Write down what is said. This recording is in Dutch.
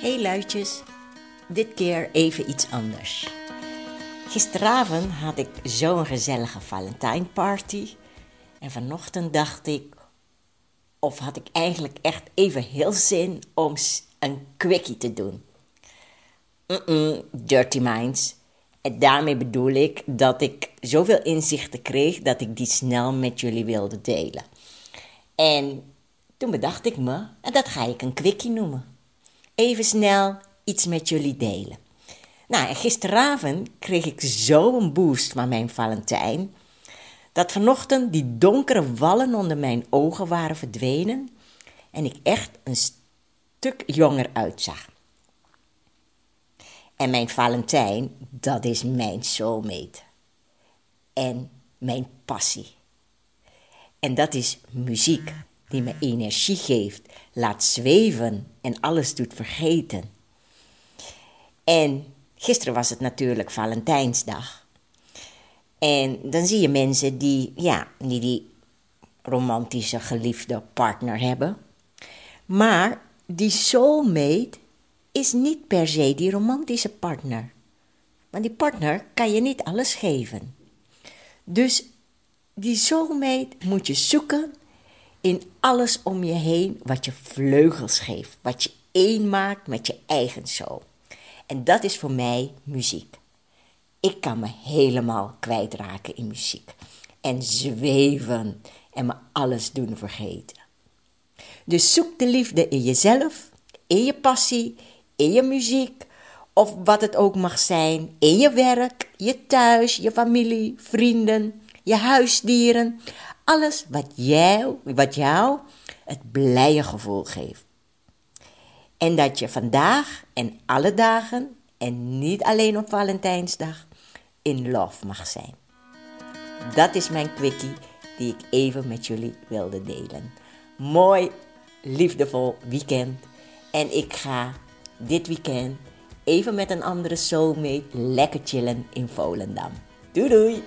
Hey luidjes, dit keer even iets anders. Gisteravond had ik zo'n gezellige Valentijnparty. En vanochtend dacht ik, of had ik eigenlijk echt even heel zin om een quickie te doen. Mm-mm, dirty minds. En daarmee bedoel ik dat ik zoveel inzichten kreeg dat ik die snel met jullie wilde delen. En toen bedacht ik me, en dat ga ik een quickie noemen. Even snel iets met jullie delen. Nou, gisteravond kreeg ik zo'n boost van mijn Valentijn, dat vanochtend die donkere wallen onder mijn ogen waren verdwenen en ik echt een stuk jonger uitzag. En mijn Valentijn, dat is mijn soulmate. En mijn passie. En dat is muziek die me energie geeft, laat zweven en alles doet vergeten. En gisteren was het natuurlijk Valentijnsdag. En dan zie je mensen die, ja, die die romantische geliefde partner hebben. Maar die soulmate is niet per se die romantische partner. Want die partner kan je niet alles geven. Dus die soulmate moet je zoeken in alles om je heen wat je vleugels geeft, wat je één maakt met je eigen soul. En dat is voor mij muziek. Ik kan me helemaal kwijtraken in muziek en zweven en me alles doen vergeten. Dus zoek de liefde in jezelf, in je passie, in je muziek of wat het ook mag zijn, in je werk, je thuis, je familie, vrienden, je huisdieren. Alles wat jou, wat jou het blije gevoel geeft. En dat je vandaag en alle dagen, en niet alleen op Valentijnsdag, in love mag zijn. Dat is mijn quickie die ik even met jullie wilde delen. Mooi, liefdevol weekend. En ik ga dit weekend even met een andere soulmate lekker chillen in Volendam. Doei doei!